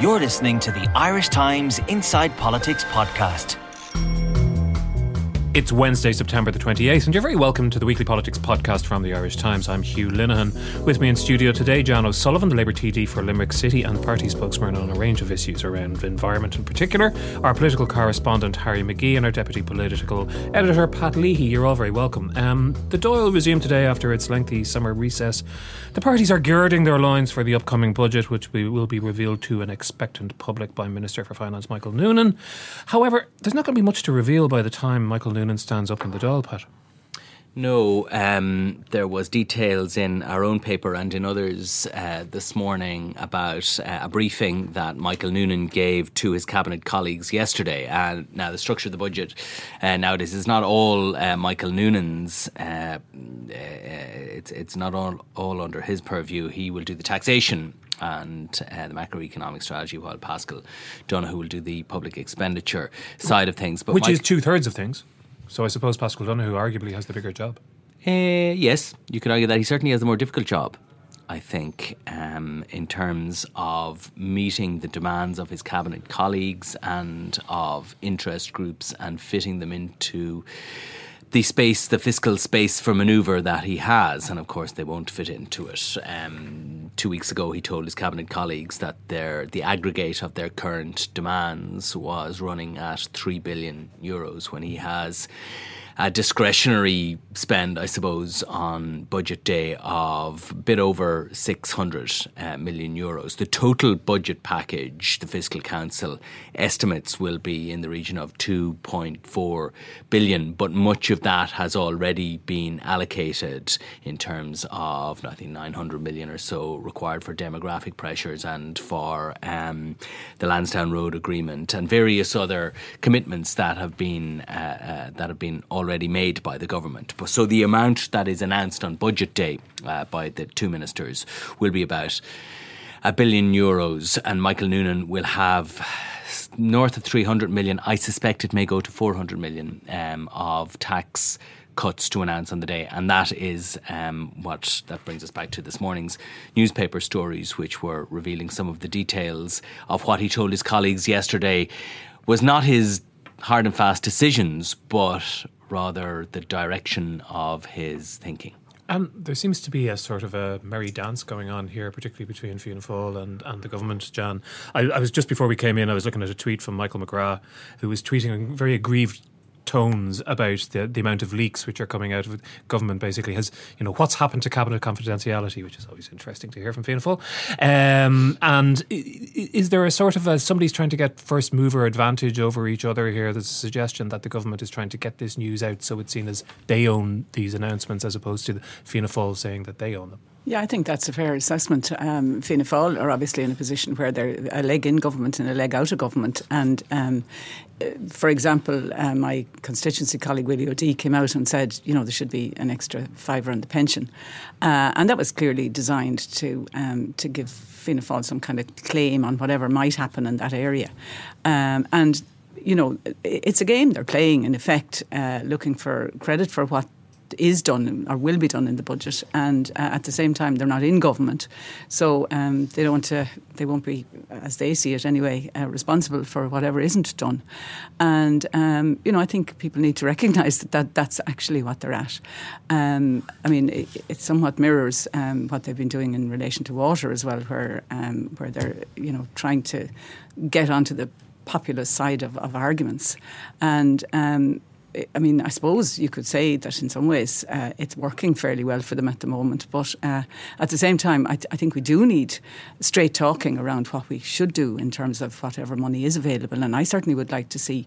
You're listening to the Irish Times Inside Politics podcast. It's Wednesday, September the 28th, and you're very welcome to the weekly politics podcast from the Irish Times. I'm Hugh Linehan. With me in studio today, Jan O'Sullivan, the Labour TD for Limerick City and party spokesman on a range of issues around environment in particular, our political correspondent Harry McGee, and our deputy political editor Pat Leahy. You're all very welcome. Um, the Dáil resumed today after its lengthy summer recess. The parties are girding their loins for the upcoming budget, which we will be revealed to an expectant public by Minister for Finance Michael Noonan. However, there's not going to be much to reveal by the time Michael Noonan Noonan stands up in the Dáil, Pat? No, um, there was details in our own paper and in others uh, this morning about uh, a briefing that Michael Noonan gave to his cabinet colleagues yesterday. And now the structure of the budget uh, nowadays is not all uh, Michael Noonan's. Uh, uh, it's it's not all all under his purview. He will do the taxation and uh, the macroeconomic strategy, while Paschal Donohoe will do the public expenditure side of things. But which Mike, is two thirds of things. So I suppose Paschal Donohoe arguably has the bigger job. Uh, yes, you could argue that he certainly has the more difficult job. I think, um, in terms of meeting the demands of his cabinet colleagues and of interest groups and fitting them into the space, the fiscal space for manoeuvre that he has, and of course they won't fit into it. Um, two weeks ago, he told his cabinet colleagues that their the aggregate of their current demands was running at three billion euros when he has a discretionary spend, I suppose, on budget day of a bit over 600 uh, million euros. The total budget package, the Fiscal Council estimates will be in the region of 2.4 billion, but much of that has already been allocated in terms of, I think, 900 million or so required for demographic pressures and for um, the Lansdowne Road Agreement and various other commitments that have been uh, uh, that have been already already made by the government. So the amount that is announced on budget day uh, by the two ministers will be about a billion euros, and Michael Noonan will have north of 300 million. I suspect it may go to 400 million um, of tax cuts to announce on the day, and that is um, what that brings us back to this morning's newspaper stories, which were revealing some of the details of what he told his colleagues yesterday was not his hard and fast decisions, but rather the direction of his thinking. Um, there seems to be a sort of a merry dance going on here, particularly between Fianna Fáil and, and the government, Jan. I, I was just before we came in, I was looking at a tweet from Michael McGrath, who was tweeting a very aggrieved tones about the, the amount of leaks which are coming out of government basically has you know what's happened to cabinet confidentiality which is always interesting to hear from Fianna Fáil. Um, and is there a sort of a, somebody's trying to get first mover advantage over each other here? There's a suggestion that the government is trying to get this news out so it's seen as they own these announcements as opposed to Fianna Fáil saying that they own them yeah, I think that's a fair assessment. Um, Fianna Fáil are obviously in a position where they're a leg in government and a leg out of government. And um, uh, for example, uh, my constituency colleague Willie O'Dea came out and said, you know, there should be an extra fiver on the pension, uh, and that was clearly designed to um, to give Fianna Fáil some kind of claim on whatever might happen in that area, um, and you know, it's a game they're playing in effect, uh, looking for credit for what is done or will be done in the budget, and uh, at the same time they're not in government, so um, they don't to. They won't be, as they see it anyway, uh, responsible for whatever isn't done. And um, you know, I think people need to recognise that, that that's actually what they're at. Um, I mean, it, it somewhat mirrors um, what they've been doing in relation to water as well, where um, where they're you know trying to get onto the populist side of, of arguments. And um, I mean, I suppose you could say that in some ways uh, it's working fairly well for them at the moment. But uh, at the same time, I, th- I, think we do need straight talking around what we should do in terms of whatever money is available. And I certainly would like to see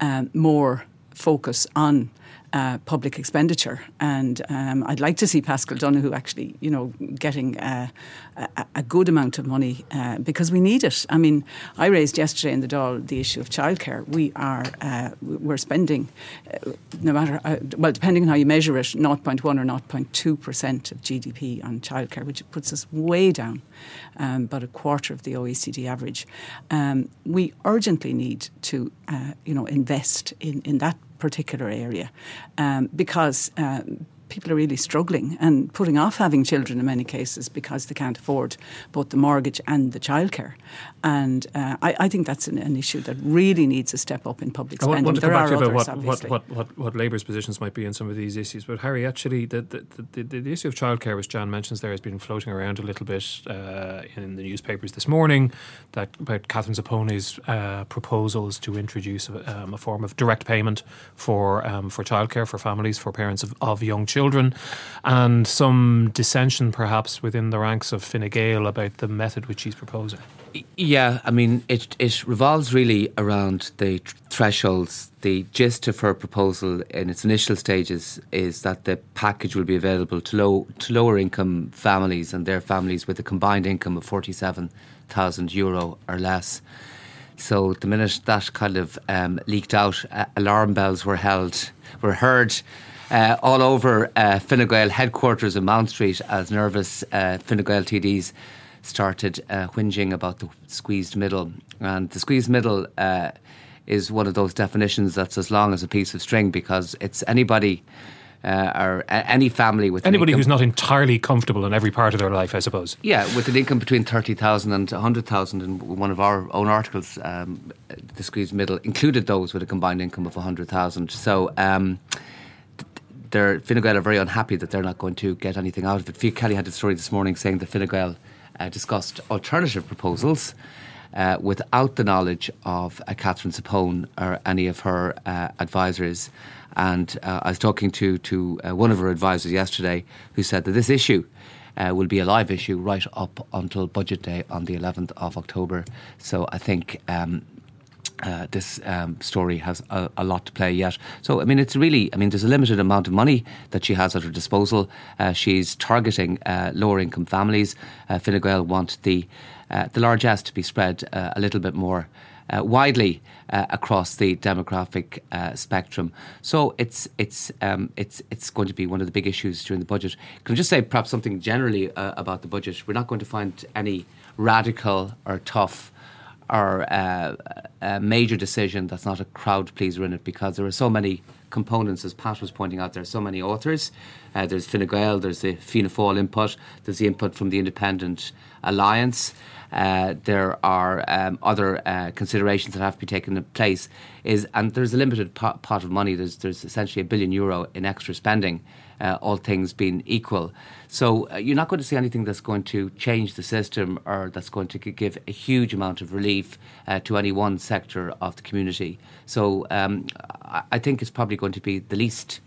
um, more focus on uh, public expenditure. And um, I'd like to see Paschal Donohoe actually, you know, getting uh, a, a, good amount of money uh, because we need it. I mean, I raised yesterday in the Dáil the issue of childcare. We are uh, we're spending, uh, no matter uh, well, depending on how you measure it, 0.1 or 0.2 percent of GDP on childcare, which puts us way down, um, about a quarter of the OECD average. Um, we urgently need to, you know, invest in in that particular area um, because uh, people are really struggling and putting off having children in many cases because they can't afford both the mortgage and the childcare. And uh, I, I, think that's an, an, issue that really needs a step up in public spending. I want to come there back to about what, what, what, what, what Labour's positions might be in some of these issues. But Harry, actually, the, the, the, the, issue of childcare, which Jan mentions there, has been floating around a little bit uh, in the newspapers this morning. That about Catherine Zappone's uh, proposals to introduce a, um, a, form of direct payment for um, for childcare for families for parents of, of young children, and some dissension perhaps within the ranks of Fine Gael about the method which she's proposing. Yeah, I mean, it it revolves really around the thresholds. The gist of her proposal in its initial stages is that the package will be available to low to lower income families and their families with a combined income of forty seven thousand euro or less. So the minute that kind of um, leaked out, uh, alarm bells were held, were heard. Uh, all over uh, Fine Gael headquarters in Mount Street as nervous uh, Fine Gael TDs started uh, whinging about the squeezed middle. And the squeezed middle uh, is one of those definitions that's as long as a piece of string because it's anybody. Uh, or any family with anybody who's not entirely comfortable in every part of their life, I suppose. Yeah, with an income between thirty thousand and hundred thousand. and In one of our own articles, um, the squeezed middle included those with a combined income of a hundred thousand. So. Um, they're Fine Gael are very unhappy that they're not going to get anything out of it. Kelly had a story this morning saying that Fine Gael uh, discussed alternative proposals uh, without the knowledge of uh, Catherine Zappone or any of her uh, advisors. And uh, I was talking to, to uh, one of her advisors yesterday who said that this issue will be a live issue right up until budget day on the 11th of October. So I think um, uh, this um, story has a, a, lot to play yet. So, I mean, it's really, I mean, there's a limited amount of money that she has at her disposal. Uh, she's targeting uh, lower income families. Uh, Fine Gael want the, uh, the largesse to be spread uh, a little bit more. Uh, widely across the demographic spectrum, so it's it's um, it's it's going to be one of the big issues during the budget. Can I just say perhaps something generally about the budget? We're not going to find any radical or tough or uh, a major decision that's not a crowd pleaser in it because there are so many components, as Pat was pointing out, there are so many authors. Uh, there's Fine Gael, there's the Fianna Fáil input, there's the input from the Independent Alliance. Uh, there are um, other uh, considerations that have to be taken place. Is and there's a limited pot, pot of money. There's there's essentially a billion euro in extra spending uh, all things being equal. So uh, you're not going to see anything that's going to change the system or that's going to give a huge amount of relief uh, to any one sector of the community. So um, I think it's probably going to be the least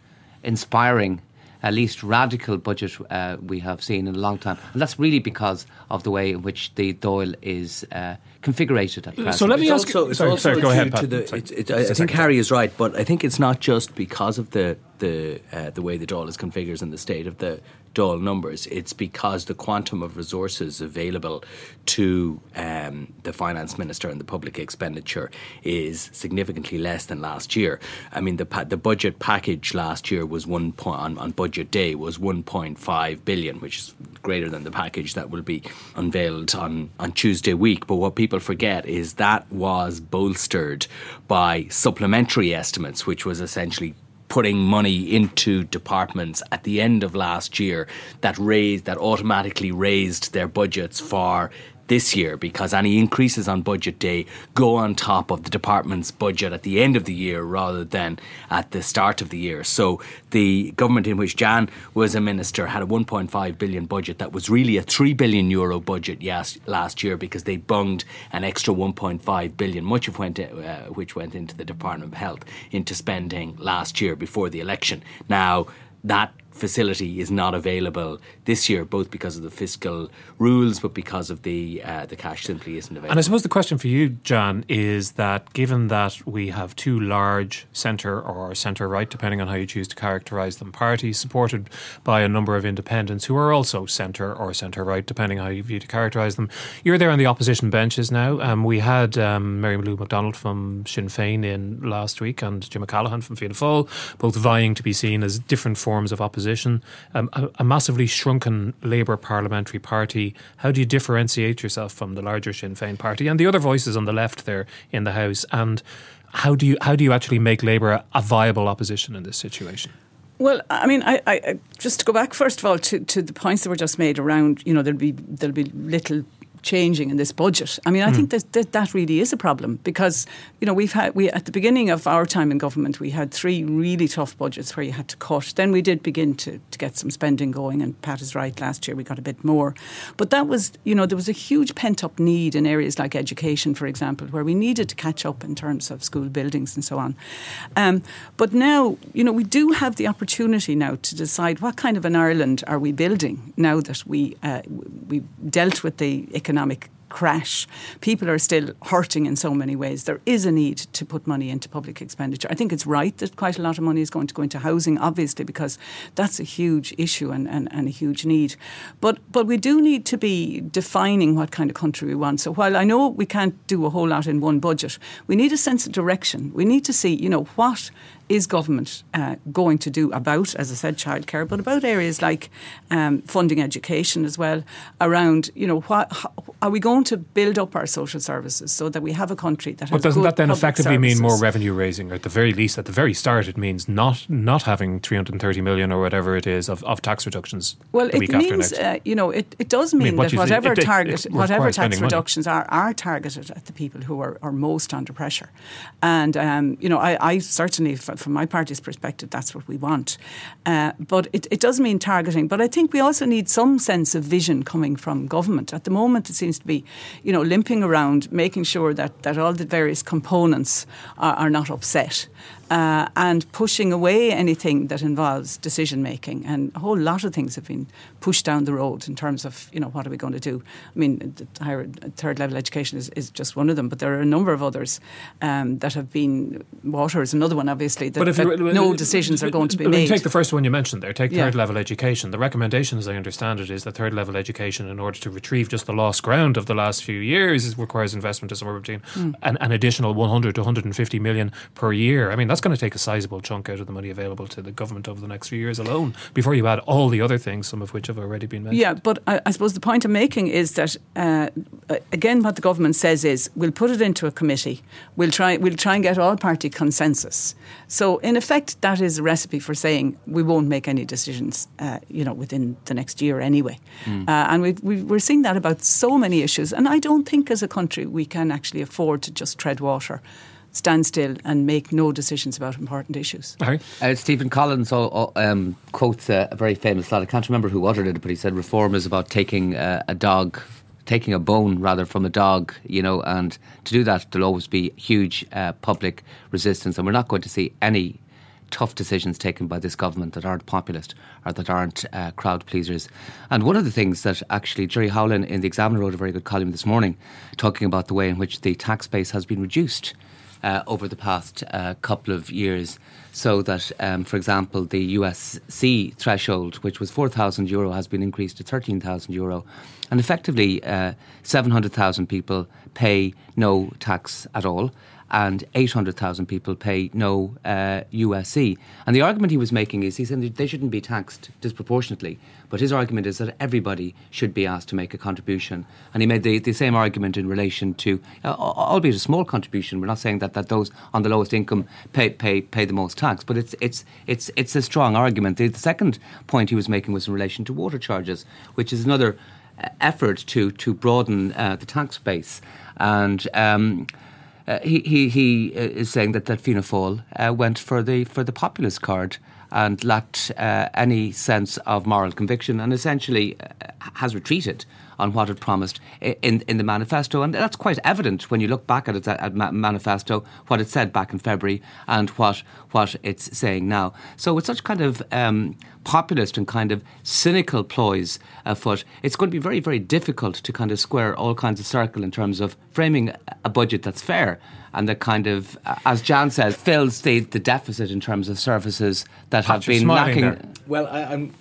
inspiring uh, least radical budget uh, we have seen in a long time. And that's really because of the way in which the Dáil is uh, configured at present. So let me it's ask also, sorry, sorry, go ahead. The, it, it, I think Harry is right, but I think it's not just because of the the uh, the way the Dáil is configured and the state of the Dáil numbers. It's because the quantum of resources available to um, the finance minister and the public expenditure is significantly less than last year. I mean, the pa- the budget package last year was one point on, on budget day was 1.5 billion, which is greater than the package that will be unveiled on on Tuesday week. But what people forget is that was bolstered by supplementary estimates, which was essentially putting money into departments at the end of last year that raised that automatically raised their budgets for this year because any increases on budget day go on top of the department's budget at the end of the year rather than at the start of the year. So the government in which Jan was a minister had a 1.5 billion budget that was really a 3 billion euro budget yes, last year because they bunged an extra 1.5 billion, much of went, uh, which went into the Department of Health, into spending last year before the election. Now, that facility is not available this year, both because of the fiscal rules, but because of the uh, the cash simply isn't available. And I suppose the question for you, Jan, is that given that we have two large centre or centre right, depending on how you choose to characterise them, parties supported by a number of independents who are also centre or centre right, depending on how you view to characterise them. You're there on the opposition benches now. Um, we had um, Mary Lou McDonald from Sinn Féin in last week and Jim O'Callaghan from Fianna Fáil, both vying to be seen as different forms of opposition opposition, um, a, a, massively shrunken Labour parliamentary party. How do you differentiate yourself from the larger Sinn Féin party and the other voices on the left there in the House? And how do you how do you actually make Labour a, a viable opposition in this situation? Well, I mean, I, I, just to go back first of all to, to the points that were just made around, you know, there'll be there'll be little changing in this budget. I mean, I mm. think that, that that really is a problem because you know we've had we at the beginning of our time in government we had three really tough budgets where you had to cut. Then we did begin to, to get some spending going, and Pat is right. Last year we got a bit more, but that was you know there was a huge pent up need in areas like education, for example, where we needed to catch up in terms of school buildings and so on. Um, but now you know we do have the opportunity now to decide what kind of an Ireland are we building now that we uh, we dealt with the economic crash. People are still hurting in so many ways. There is a need to put money into public expenditure. I think it's right that quite a lot of money is going to go into housing, obviously, because that's a huge issue and, and, and a huge need. But but we do need to be defining what kind of country we want. So while I know we can't do a whole lot in one budget, we need a sense of direction. We need to see, you know, what is government uh, going to do about, as I said, childcare, but about areas like um, funding education as well, around, you know, what, how, are we going to build up our social services so that we have a country that but doesn't that then effectively services? mean more revenue raising? Or at the very least, at the very start, it means not not having 330 million or whatever it is of, of tax reductions. Well, it means, uh, you know, it, it does mean, I mean what that whatever, it, target, it, whatever tax reductions are, are targeted at the people who are, are most under pressure. And, um, you know, I, I certainly, from my party's perspective, that's what we want. Uh, but it, it does mean targeting. But I think we also need some sense of vision coming from government. At the moment, it seems to be, you know, limping around, making sure that, that all the various components are, are not upset uh, and pushing away anything that involves decision making. And a whole lot of things have been pushed down the road in terms of, you know, what are we going to do? I mean, higher, third level education is, is just one of them, but there are a number of others um, that have been. Water is another one, obviously, that, that you, no decisions are going to be made. Take the first one you mentioned there, take third yeah. level education. The recommendation, as I understand it, is that third level education, in order to retrieve just the lost ground of the last few years, requires investment of somewhere between mm. an, an additional 100 to 150 million per year. I mean, that's that's going to take a sizable chunk out of the money available to the government over the next few years alone before you add all the other things, some of which have already been mentioned. Yeah, but I, I suppose the point I'm making is that, uh, again, what the government says is we'll put it into a committee, we'll try, we'll try and get all party consensus. So, in effect, that is a recipe for saying we won't make any decisions, uh, you know, within the next year anyway. Mm. Uh, and we, we, we're seeing that about so many issues. And I don't think as a country we can actually afford to just tread water stand still and make no decisions about important issues. Uh, Stephen Collins um, quotes a, a, very famous line. I can't remember who uttered it, but he said reform is about taking uh, a dog, taking a bone rather from a dog, you know, and to do that, there'll always be huge uh, public resistance, and we're not going to see any tough decisions taken by this government that aren't populist or that aren't uh, crowd pleasers. And one of the things that actually Gerry Howlin in the Examiner wrote a very good column this morning talking about the way in which the tax base has been reduced uh, over the past uh, couple of years. So that, um, for example, the USC threshold, which was 4,000 euro, has been increased to 13,000 euro. And effectively, uh, 700,000 people pay no tax at all and 800,000 people pay no uh, USC. And the argument he was making is he said they shouldn't be taxed disproportionately. But his argument is that everybody should be asked to make a contribution. And he made the, the same argument in relation to, uh, albeit a small contribution, we're not saying that, that those on the lowest income pay, pay, pay the most tax, but it's, it's, it's, it's a strong argument. The, the second point he was making was in relation to water charges, which is another uh, effort to, to broaden uh, the tax base. And um, uh, he, he, he uh, is saying that, that Fianna Fáil uh, went for the, for the populist card and lacked uh, any sense of moral conviction and essentially uh, has retreated on what it promised in, in the manifesto. And that's quite evident when you look back at its at manifesto, what it said back in February and what, what it's saying now. So with such kind of um, populist and kind of cynical ploys afoot, it's going to be very, very difficult to kind of square all kinds of circle in terms of framing a budget that's fair and that kind of, as Jan says, fills the, the deficit in terms of services that have been lacking. There. Well, I, I'm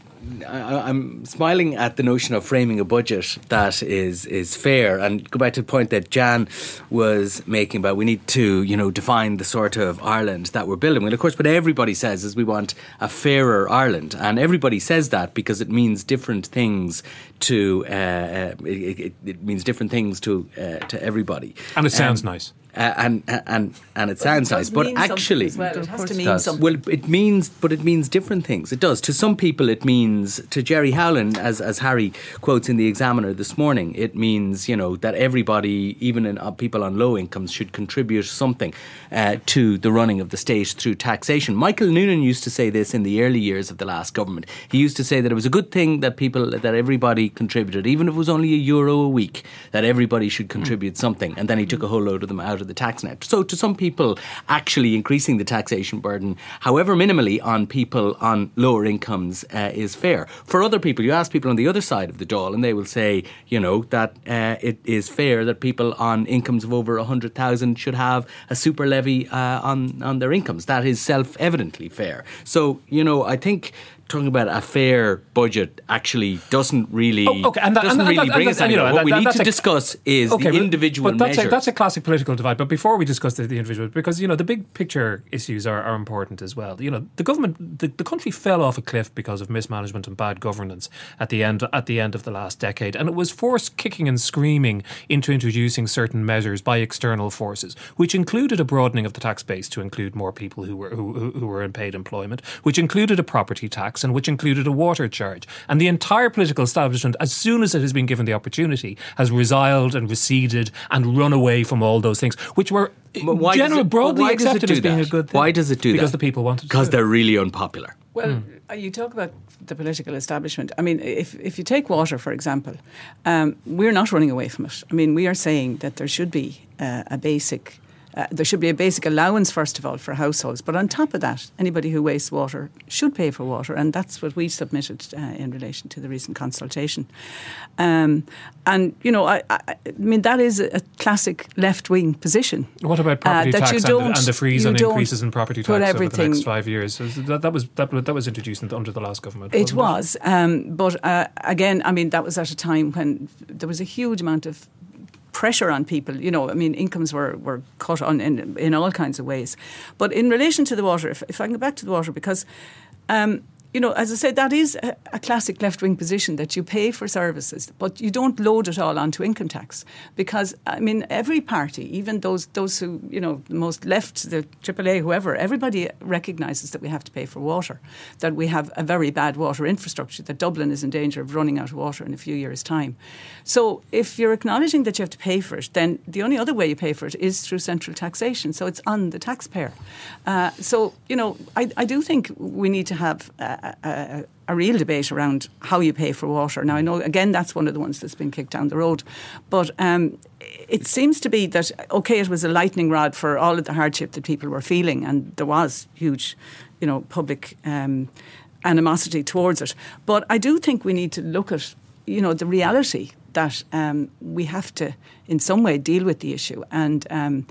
I, am smiling at the notion of framing a budget that is is fair, and go back to the point that Jan was making about we need to you know define the sort of Ireland that we're building. Well, of course, what everybody says is we want a fairer Ireland, and everybody says that because it means different things to uh, uh, it, it, means different things to uh, to everybody, and it sounds um, nice. Uh, and and and it sounds nice, but actually, well. it has to mean something. Well, it means, but it means different things. It does. To some people, it means to Gerry Howlin, as as Harry quotes in the Examiner this morning. It means you know that everybody, even in, uh, people on low incomes, should contribute something uh, to the running of the state through taxation. Michael Noonan used to say this in the early years of the last government. He used to say that it was a good thing that people, that everybody contributed, even if it was only a euro a week, that everybody should contribute something. And then he took a whole load of them out of the tax net. So to some people, actually increasing the taxation burden, however minimally, on people on lower incomes uh, is fair. For other people, you ask people on the other side of the Dáil, and they will say, you know, that uh, it is fair that people on incomes of over 100,000 should have a super levy uh, on, on their incomes. That is self evidently fair. So, you know, I think talking about a fair budget actually doesn't really oh, okay. and that, doesn't and, really and, bring us anywhere. what we need to a, discuss is okay, the individual but that's. A, that's a classic political divide. But before we discuss the, the individual, because you know the big picture issues are, are important as well. You know the government, the, the country fell off a cliff because of mismanagement and bad governance at the end at the end of the last decade, and it was forced kicking and screaming into introducing certain measures by external forces, which included a broadening of the tax base to include more people who were who, who were in paid employment, which included a property tax tax and which included a water charge. And the entire political establishment, as soon as it has been given the opportunity, has resiled and receded and run away from all those things, which were why general, it, broadly accepted as being that? a good thing. Why does it do because that? Because the people wanted Because they're really unpopular. Well, mm. you talk about the political establishment. I mean, if, if you take water, for example, um, we're not running away from it. I mean, we are saying that there should be uh, a basic uh, there should be a basic allowance, first of all, for households. But on top of that, anybody who wastes water should pay for water. And that's what we submitted uh, in relation to the recent consultation. Um, and, you know, I, I, I, mean, that is a classic left wing position. What about property uh, tax and the, and, the freeze on increases in property tax over the next five years? That, that, was, that, that was introduced under the last government. It was. It? Um, but uh, again, I mean, that was at a time when there was a huge amount of pressure on people. You know, I mean, incomes were, were cut on in, in all kinds of ways. But in relation to the water, if, if I can go back to the water, because um, you know, as I said, that is a, a classic left wing position that you pay for services, but you don't load it all onto income tax. Because, I mean, every party, even those, those who, you know, the most left, the AAA, whoever, everybody recognises that we have to pay for water, that we have a very bad water infrastructure, that Dublin is in danger of running out of water in a few years' time. So if you're acknowledging that you have to pay for it, then the only other way you pay for it is through central taxation. So it's on the taxpayer. Uh, so, you know, I, I do think we need to have. Uh, a, real debate around how you pay for water. Now, I know, again, that's one of the ones that's been kicked down the road. But um, it seems to be that, okay, it was a lightning rod for all of the hardship that people were feeling, and there was huge, you know, public um, animosity towards it. But I do think we need to look at, you know, the reality that um, we have to, in some way, deal with the issue. And um,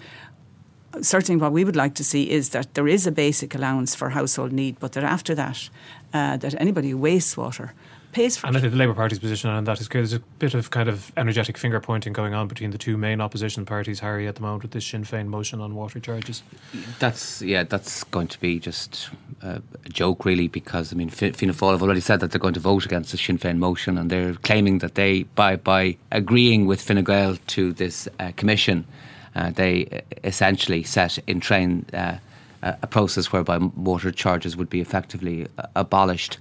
certainly what we would like to see is that there is a basic allowance for household need, but that after that, uh, that anybody who wastes water pays for and it. I think the Labour Party's position on that is clear. There's a bit of kind of energetic finger pointing going on between the two main opposition parties, Harry, at the moment with this Sinn Féin motion on water charges. That's yeah, that's going to be just a joke, really, because I mean, Fianna Fáil have already said that they're going to vote against the Sinn Féin motion, and they're claiming that they, by by agreeing with Fine Gael to this uh, commission uh, they essentially set in train uh, a process whereby water charges would be effectively uh, abolished.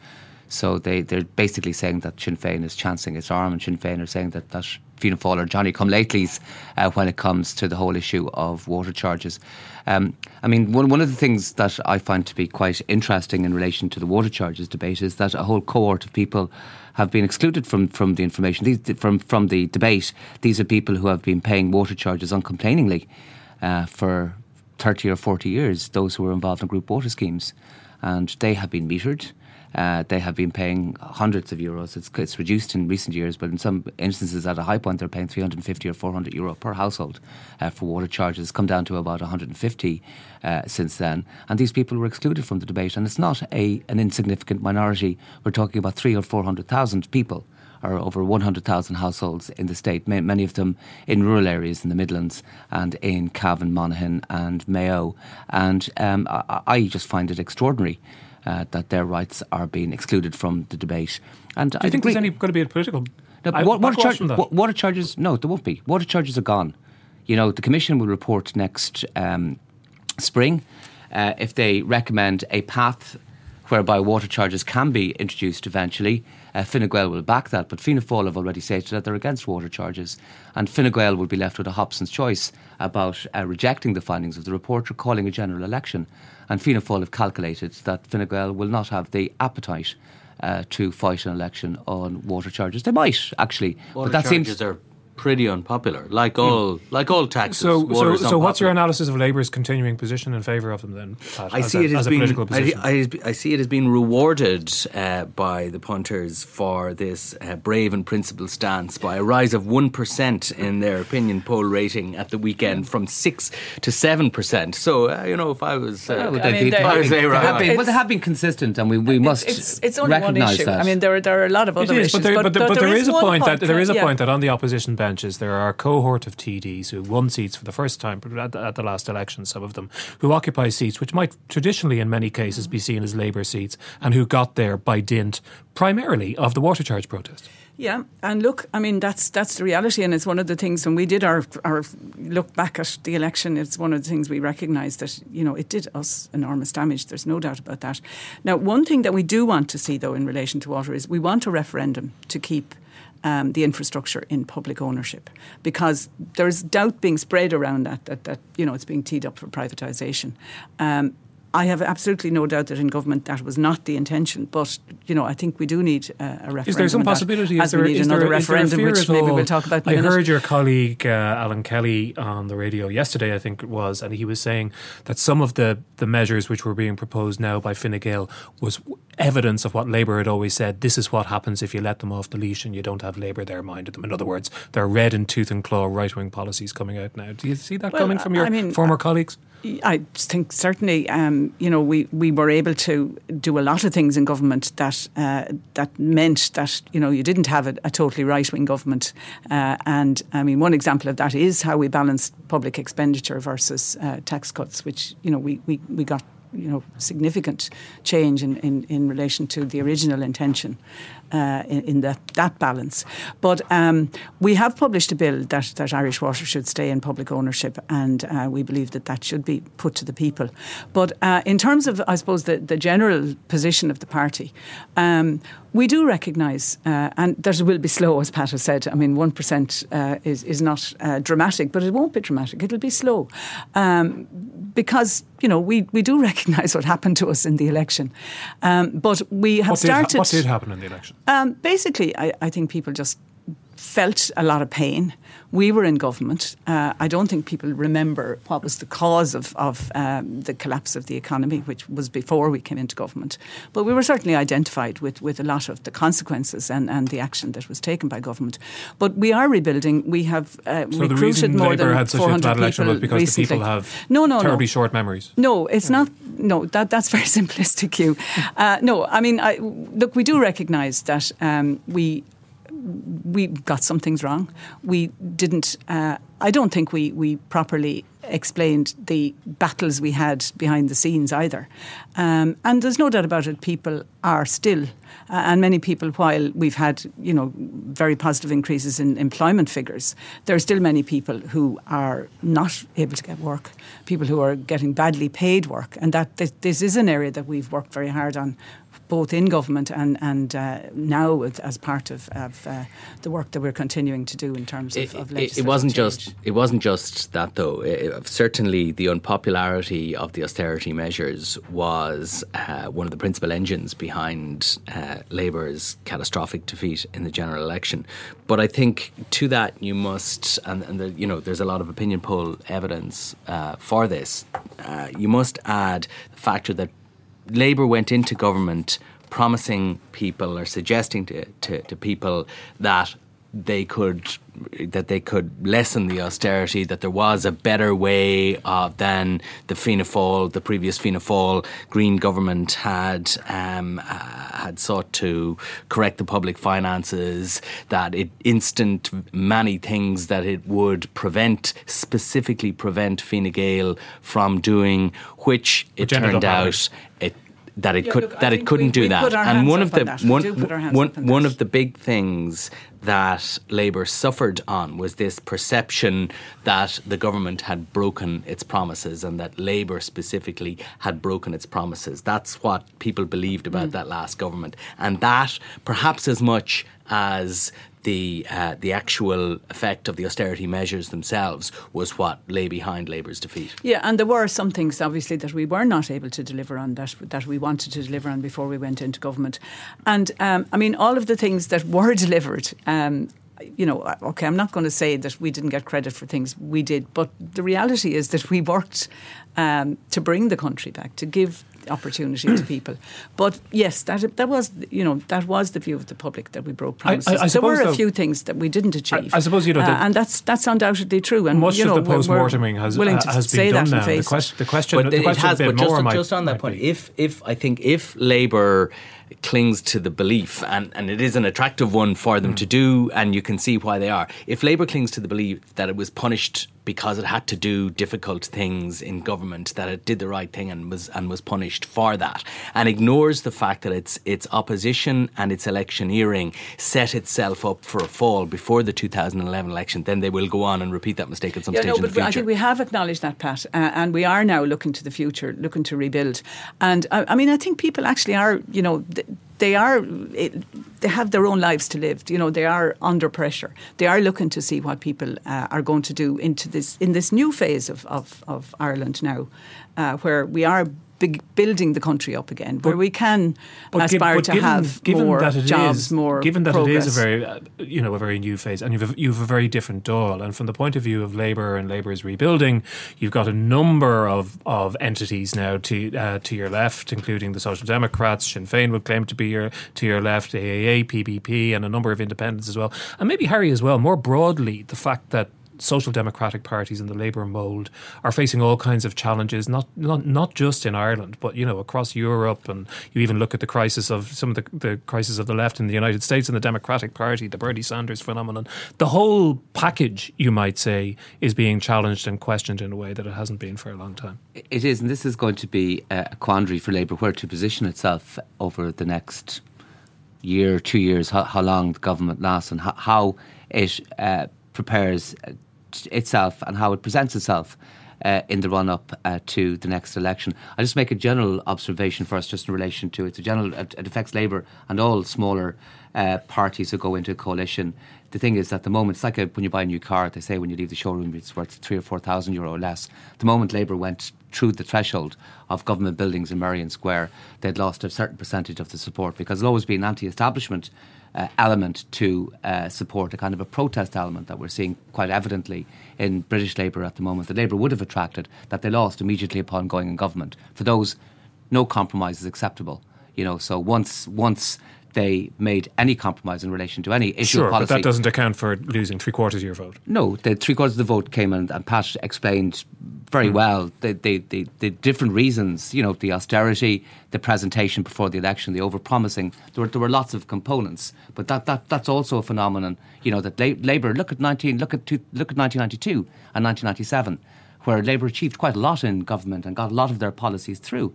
So they, they're basically saying that Sinn Féin is chancing its arm, and Sinn Féin are saying that, that Fianna Fáil or Johnny come latelys uh, when it comes to the whole issue of water charges. Um, I mean, one, one of the things that I find to be quite interesting in relation to the water charges debate is that a whole cohort of people have been excluded from, from the information, These, from, from the debate. These are people who have been paying water charges uncomplainingly uh, for 30 or 40 years, those who were involved in group water schemes. And they have been metered. Uh, they have been paying hundreds of euros. It's, it's, reduced in recent years, but in some instances, at a high point, they're paying 350 or 400 euro per household uh, for water charges. Come down to about 150 uh, since then. And these people were excluded from the debate. And it's not a, an insignificant minority. We're talking about three or 400,000 people or over 100,000 households in the state, many of them in rural areas in the Midlands and in Cavan, Monaghan, and Mayo. And um, I, I, just find it extraordinary uh, that their rights are being excluded from the debate. And Do you I think there's any going to be a political? No, water, char- water, charges? No, there won't be. Water charges are gone. You know, the Commission will report next um, spring uh, if they recommend a path whereby water charges can be introduced eventually. Uh, Fine Gael will back that, but Fianna Fáil have already stated that they're against water charges. And Fine Gael will be left with a Hobson's choice about uh, rejecting the findings of the report or calling a general election. And Fianna Fáil have calculated that Fine Gael will not have the appetite uh, to fight an election on water charges. They might actually, water but that charges seems are pretty unpopular, like all like all taxes. So, so, so what's your analysis of Labour's continuing position in favour of them then? Pat, I see a, it as, as being, I, I, I, see it as being rewarded uh, by the punters for this uh, brave and principled stance by a rise of one percent in their opinion poll rating at the weekend from six to seven percent. So uh, you know, if I was, uh, well, I mean, they, have been, well, they have been consistent, and we, we must it's, it's only one issue. That. I mean, there are there are a lot of other is, issues, but there, but, but, but there is, is a point, point that there is a yeah. point that on the opposition benches, there are a cohort of TDs who won seats for the first time at the, at the last election, some of them, who occupy seats which might traditionally, in many cases, be seen as Labour seats, and who got there by dint primarily of the water charge protest. Yeah, and look, I mean that's that's the reality, and it's one of the things when we did our our look back at the election. It's one of the things we recognised that you know it did us enormous damage. There's no doubt about that. Now, one thing that we do want to see though in relation to water is we want a referendum to keep um, the infrastructure in public ownership because there's doubt being spread around that that, that you know it's being teed up for privatisation. Um, I have absolutely no doubt that in government that was not the intention. But you know, I think we do need uh, a referendum. Is there some possibility? As there, we need another there, referendum, which maybe we'll talk about. I minute. heard your colleague uh, Alan Kelly on the radio yesterday, I think it was, and he was saying that some of the the measures which were being proposed now by Fine Gael was evidence of what Labour had always said. This is what happens if you let them off the leash and you don't have Labour there minded them. In other words, there are red and tooth and claw right wing policies coming out now. Do you see that well, coming from your I mean, former colleagues? I think certainly, um, you know, we, we were able to do a lot of things in government that uh, that meant that you know you didn't have a, a totally right wing government, uh, and I mean one example of that is how we balanced public expenditure versus uh, tax cuts, which you know we, we, we got you know significant change in, in, in relation to the original intention uh, in, in that, balance. But um, we have published a bill that, that Irish Water should stay in public ownership, and uh, we believe that that should be put to the people. But uh, in terms of, I suppose, the, the general position of the party, um, we do recognise, uh, and that it will be slow, as Pat has said. I mean, 1% uh, is, is not uh, dramatic, but it won't be dramatic. It'll be slow. Um, because, you know, we, we do recognise what happened to us in the election. Um, but we have what started. Did, what did happen in the election? Um, basically, I, I think people just felt a lot of pain. We were in government. Uh, I don't think people remember what was the cause of, of um, the collapse of the economy, which was before we came into government. But we were certainly identified with, with a lot of the consequences and, and the action that was taken by government. But we are rebuilding. We have uh, so recruited more Labour than had such 400 a bad election people because recently. the people have no, no, terribly no. short memories. No, it's not. No, that that's very simplistic. You, uh, no. I mean, I, look, we do recognise that um, we we got some things wrong. We didn't uh, I don't think we, we properly explained the battles we had behind the scenes either. Um, and there's no doubt about it, people are still, uh, and many people, while we've had, you know, very positive increases in employment figures, there are still many people who are not able to get work, people who are getting badly paid work. And that this is an area that we've worked very hard on both in government and and uh, now as part of, of uh, the work that we're continuing to do in terms of, of it, it wasn't change. just it wasn't just that though. It, certainly, the unpopularity of the austerity measures was uh, one of the principal engines behind uh, Labour's catastrophic defeat in the general election. But I think to that you must, and, and the, you know, there's a lot of opinion poll evidence uh, for this. Uh, you must add the factor that Labour went into government promising people or suggesting to, to, to people that they could that they could lessen the austerity, that there was a better way of than the Fianna Fáil, the previous Fianna Fáil Green government had um, uh, had sought to correct the public finances. That it instant many things that it would prevent, specifically prevent Fine Gael from doing, which it turned out it that it yeah, could look, that it couldn't we, do we that. And one of the one, one, one of the big things that Labour suffered on was this perception that the government had broken its promises and that Labour specifically had broken its promises. That's what people believed about mm. that last government. And that, perhaps as much as the uh, the actual effect of the austerity measures themselves was what lay behind Labour's defeat. Yeah, and there were some things obviously that we were not able to deliver on that that we wanted to deliver on before we went into government, and um, I mean all of the things that were delivered. Um, you know, okay, I'm not going to say that we didn't get credit for things we did, but the reality is that we worked um, to bring the country back, to give opportunity to people. But yes, that that was you know that was the view of the public that we broke promises. I, I, I there were a few things that we didn't achieve. I, suppose you know, uh, and that's that's undoubtedly true. And much you know, of the post-morteming has, willing to has say been done now. The, question, the question, but the question it has, but just, just on that point, be. if if I think if Labour clings to the belief, and, and it is an attractive one for them mm. to do, and you can see why they are. If Labour clings to the belief that it was punished because it had to do difficult things in government, that it did the right thing and was and was punished for that, and ignores the fact that its its opposition and its electioneering set itself up for a fall before the 2011 election, then they will go on and repeat that mistake at some yeah, stage no, in the but future. I think we have acknowledged that, Pat, uh, and we are now looking to the future, looking to rebuild. And I, I mean, I think people actually are, you know. Th- they are they have their own lives to live. You know, they are under pressure. They are looking to see what people uh, are going to do into this in this new phase of of, of Ireland now, uh, where we are building the country up again, where we can aspire to given, have given more that it jobs, is, more given that progress. it is a very uh, you know a very new phase, and you've a, you've a very different Dáil, and from the point of view of Labour and Labour's rebuilding, you've got a number of, of entities now to uh, to your left, including the Social Democrats, Sinn Féin would claim to be your to your left, AAA, PPP, and a number of independents as well, and maybe Harry as well. More broadly, the fact that social democratic parties in the Labour mould are facing all kinds of challenges, not, not not just in Ireland, but you know across Europe. And you even look at the crisis of some of the, the crisis of the left in the United States and the Democratic Party, the Bernie Sanders phenomenon. The whole package, you might say, is being challenged and questioned in a way that it hasn't been for a long time. It is, and this is going to be a quandary for Labour where to position itself over the next year, two years, how, how long the government lasts, and how, how it uh, prepares itself and how it presents itself uh, in the run up uh, to the next election. I'll just make a general observation first, just in relation to it. general, it, it affects Labour and all smaller uh, parties who go into a coalition. The thing is, at the moment, it's like a, when you buy a new car, they say when you leave the showroom it's worth three or four thousand euro or less. The moment Labour went through the threshold of government buildings in Merrion Square, they'd lost a certain percentage of the support because there's always been anti establishment uh, element to uh, support, a kind of a protest element that we're seeing quite evidently in British Labour at the moment. The Labour would have attracted that they lost immediately upon going in government. For those, no compromise is acceptable. You know, so once once they made any compromise in relation to any issue sure, of policy. but that doesn't account for losing three quarters of your vote. No, the three quarters of the vote came and, and Pat explained very mm. well the, the, the, the, different reasons, you know, the austerity, the presentation before the election, the overpromising. There were, there were lots of components, but that, that, that's also a phenomenon, you know, that Labour, look at, 19, look, at two, look at 1992 and 1997, where Labour achieved quite a lot in government and got a lot of their policies through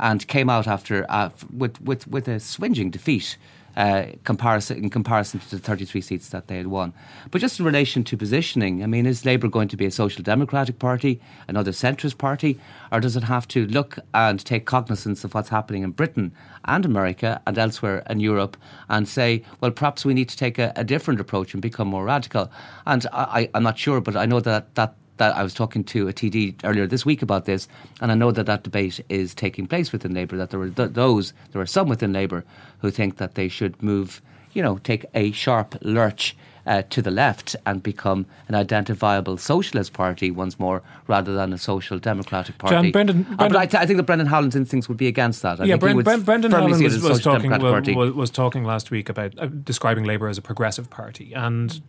and came out after uh, with, with, with a swinging defeat. Uh, comparison in comparison to the 33 seats that they had won. But just in relation to positioning, I mean, is Labour going to be a social democratic party, another centrist party, or does it have to look and take cognizance of what's happening in Britain and America and elsewhere in Europe and say, well, perhaps we need to take a, a different approach and become more radical? And I, I'm not sure, but I know that that that I was talking to a TD earlier this week about this, and I know that that debate is taking place within Labour. That there were th- those, there are some within Labour who think that they should move, you know, take a sharp lurch. Uh, to the left and become an identifiable socialist party once more, rather than a social democratic party. Jan Brendan, Brendan uh, but I, th- I, think that Brendan Howlin's instincts would be against that. I yeah, Brendan, Brendan Howlin was, was talking was, was, talking last week about uh, describing Labour as a progressive party, and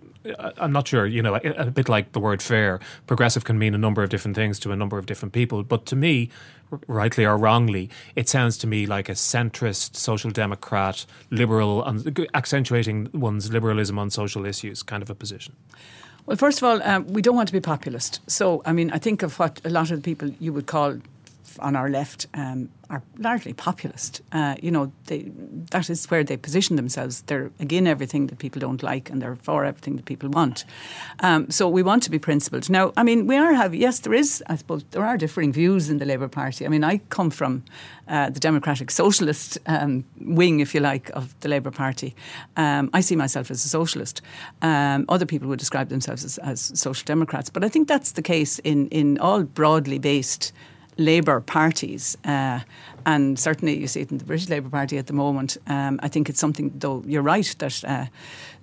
I'm not sure, you know, a, bit like the word fair, progressive can mean a number of different things to a number of different people. But to me, rightly or wrongly, it sounds to me like a centrist, social democrat, liberal, accentuating one's liberalism on social issues kind of a position. Well, first of all, um, we don't want to be populist. So, I mean, I think of what a lot of the people you would call on our left um, are largely populist. Uh, you know, they, that is where they position themselves. They're again everything that people don't like, and they're for everything that people want. Um, so we want to be principled. Now, I mean, we are have yes, there is. I suppose there are differing views in the Labour Party. I mean, I come from uh, the Democratic Socialist um, wing, if you like, of the Labour Party. Um, I see myself as a socialist. Um, other people would describe themselves as, as social democrats, but I think that's the case in in all broadly based Labour parties, uh, and certainly you see it in the British Labour Party at the moment. Um, I think it's something, though you're right, that uh,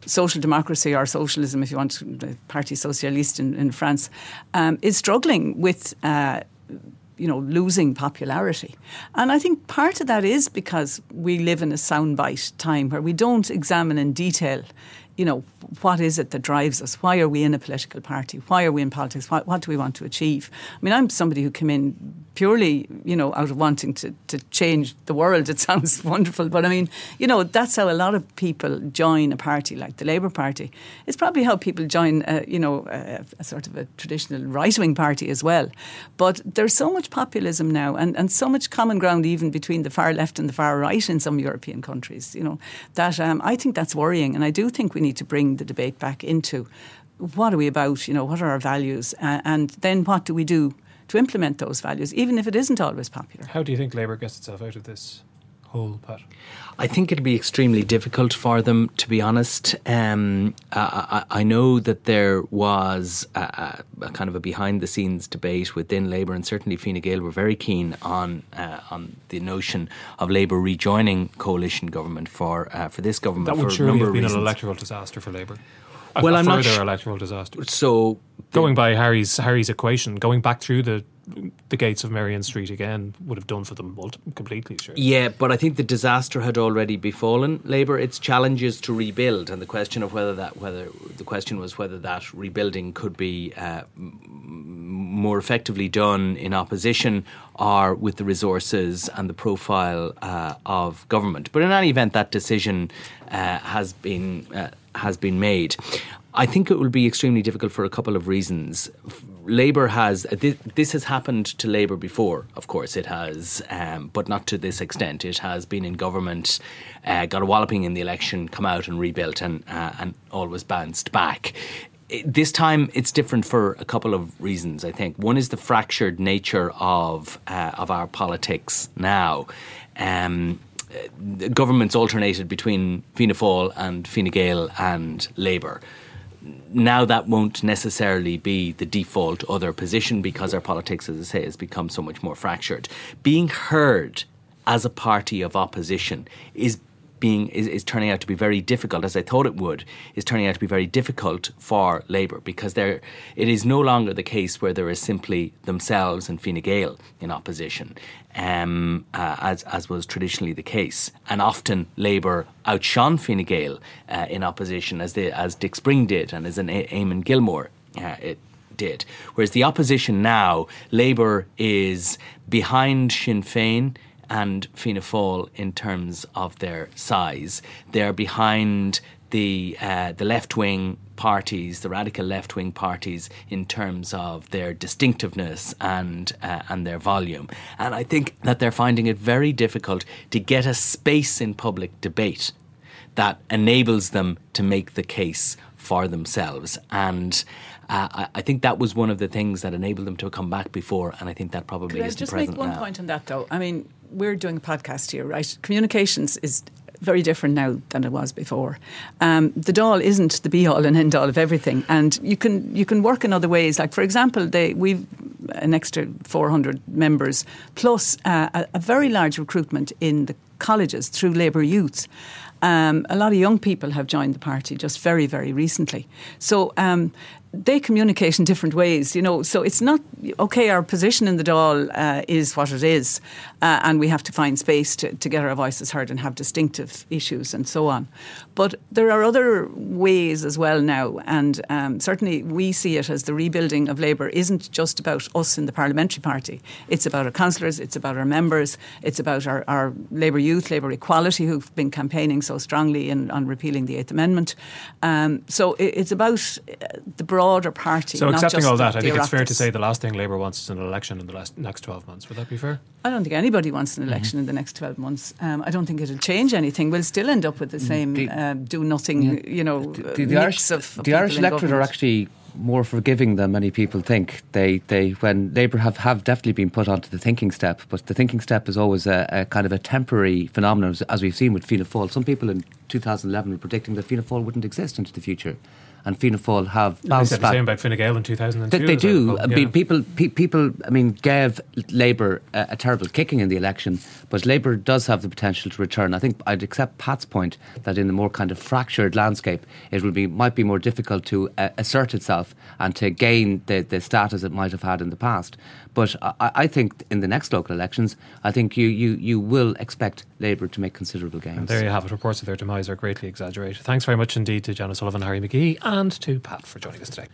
social democracy or socialism, if you want, the Parti Socialiste in, in France, um, is struggling with. Uh, you know, losing popularity. And I think part of that is because we live in a soundbite time where we don't examine in detail you know, what is it that drives us? Why are we in a political party? Why are we in politics? What, what, do we want to achieve? I mean, I'm somebody who came in purely, you know, out of wanting to, to change the world. It sounds wonderful, but I mean, you know, that's how a lot of people join a party like the Labour Party. It's probably how people join, uh, you know, a, a, sort of a traditional right wing party as well. But there's so much populism now and, and so much common ground even between the far left and the far right in some European countries, you know, that um, I think that's worrying. And I do think we need to bring the debate back into what are we about, you know, what are our values, uh, and then what do we do to implement those values, even if it isn't always popular. How do you think Labour gets itself out of this hole, Pat? I think it'll be extremely difficult for them, to be honest. Um, I, I, know that there was a, a, kind of a behind the scenes debate within Labour, and certainly Fine Gael were very keen on uh, on the notion of Labour rejoining coalition government for uh, for this government. That would surely have been an electoral disaster for Labour. A, well, a I'm further not sh- electoral disaster. So going by Harry's Harry's equation, going back through the the gates of Merrion Street again would have done for them completely. Sure. Yeah, but I think the disaster had already befallen Labour. Its challenges to rebuild, and the question of whether that whether the question was whether that rebuilding could be uh, more effectively done in opposition or with the resources and the profile uh, of government. But in any event, that decision uh, has been uh, has been made. I think it will be extremely difficult for a couple of reasons. Labour has this, this, has happened to Labour before, of course it has, um, but not to this extent. It has been in government, uh, got a walloping in the election, come out and rebuilt, and uh, and always bounced back. This time it's different for a couple of reasons. I think one is the fractured nature of uh, of our politics now. Um, governments alternated between Fianna Fáil and Fine Gael and Labour now that won't necessarily be the default other position because our politics, as I say, has become so much more fractured. Being heard as a party of opposition is being is, is turning out to be very difficult, as I thought it would, is turning out to be very difficult for Labour because there it is no longer the case where there is simply themselves and Fine Gael in opposition, um, uh, as as was traditionally the case, and often Labour outshone Fine Gael uh, in opposition, as the as Dick Spring did and as an Eamon Gilmore uh, it did. Whereas the opposition now, Labour is behind Sinn Féin and Fianna Fáil in terms of their size. They're behind the uh, the left wing parties, the radical left wing parties, in terms of their distinctiveness and uh, and their volume. And I think that they're finding it very difficult to get a space in public debate that enables them to make the case for themselves. And uh, I, I, think that was one of the things that enabled them to come back before, and I think that probably is just present make one now. point on that, though? I mean, we're doing a podcast here, right? Communications is very different now than it was before. Um, the Dáil isn't the be all and end all of everything, and you can you can work in other ways. Like for example, they we've an extra 400 members plus uh, a, a very large recruitment in the colleges through Labour Youth. Um, a lot of young people have joined the party just very, very recently. So um, they communicate in different ways, you know. So it's not okay. Our position in the Dáil uh, is what it is, uh, and we have to find space to, to get our voices heard and have distinctive issues and so on. But there are other ways as well now, and um, certainly we see it as the rebuilding of Labour isn't just about us in the parliamentary party. It's about our councillors, it's about our members, it's about our, our Labour youth, Labour equality, who've been campaigning so strongly in, on repealing the Eighth Amendment. Um, so it, it's about uh, the broader party. So accepting all that, I think it's fair to say the last thing Labour wants is an election in the last, next 12 months. Would that be fair? I don't think anybody wants an election in the next 12 months. Um, I don't think it'll change anything. We'll still end up with the same The- um, do nothing, you know, the, uh, the, Irish, of, of the Irish electorate are actually more forgiving than many people think. They, they, when Labour have, have definitely been put onto the thinking step, but the thinking step is always a, a kind of a temporary phenomenon, as, as we've seen with Fianna Fáil. Some people in 2011 were predicting that Fianna Fáil wouldn't exist into the future, and Fianna Fáil have They bounced said the back. same about Fine Gael in 2002. They, they do. mean, Yeah. people, pe- people. I mean, gave Labour a, a terrible kicking in the election, but Labour does have the potential to return. I think I'd accept Pat's point that in the more kind of fractured landscape, it will be might be more difficult to uh, assert itself and to gain the, the status it might have had in the past. But I, I think in the next local elections, I think you, you, you will expect Labour to make considerable gains. And there you have it. Reports of their demise are greatly exaggerated. Thanks very much indeed to Jan O'Sullivan, Harry McGee, and to Pat for joining us today.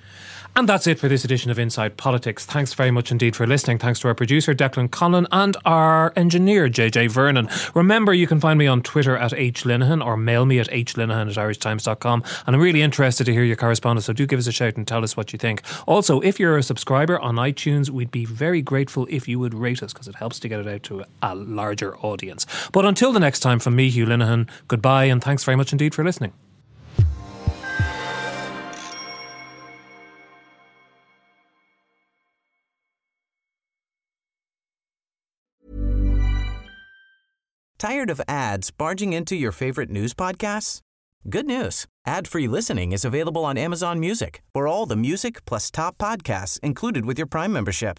And that's it for this edition of Inside Politics. Thanks very much indeed for listening. Thanks to our producer, Declan Conlon, and our engineer, JJ Vernon. Remember, you can find me on Twitter at hlinehan or mail me at hlinehan at irishtimes.com. And I'm really interested to hear your correspondence, so do give us a shout and tell us what you think. Also, if you're a subscriber on iTunes, we'd be very grateful if you would rate us because it helps to get it out to a larger audience. But until the next time, from me, Hugh Linehan, goodbye and thanks very much indeed for listening. Tired of ads barging into your favorite news podcasts? Good news. Ad-free listening is available on Amazon Music for all the music plus top podcasts included with your Prime membership.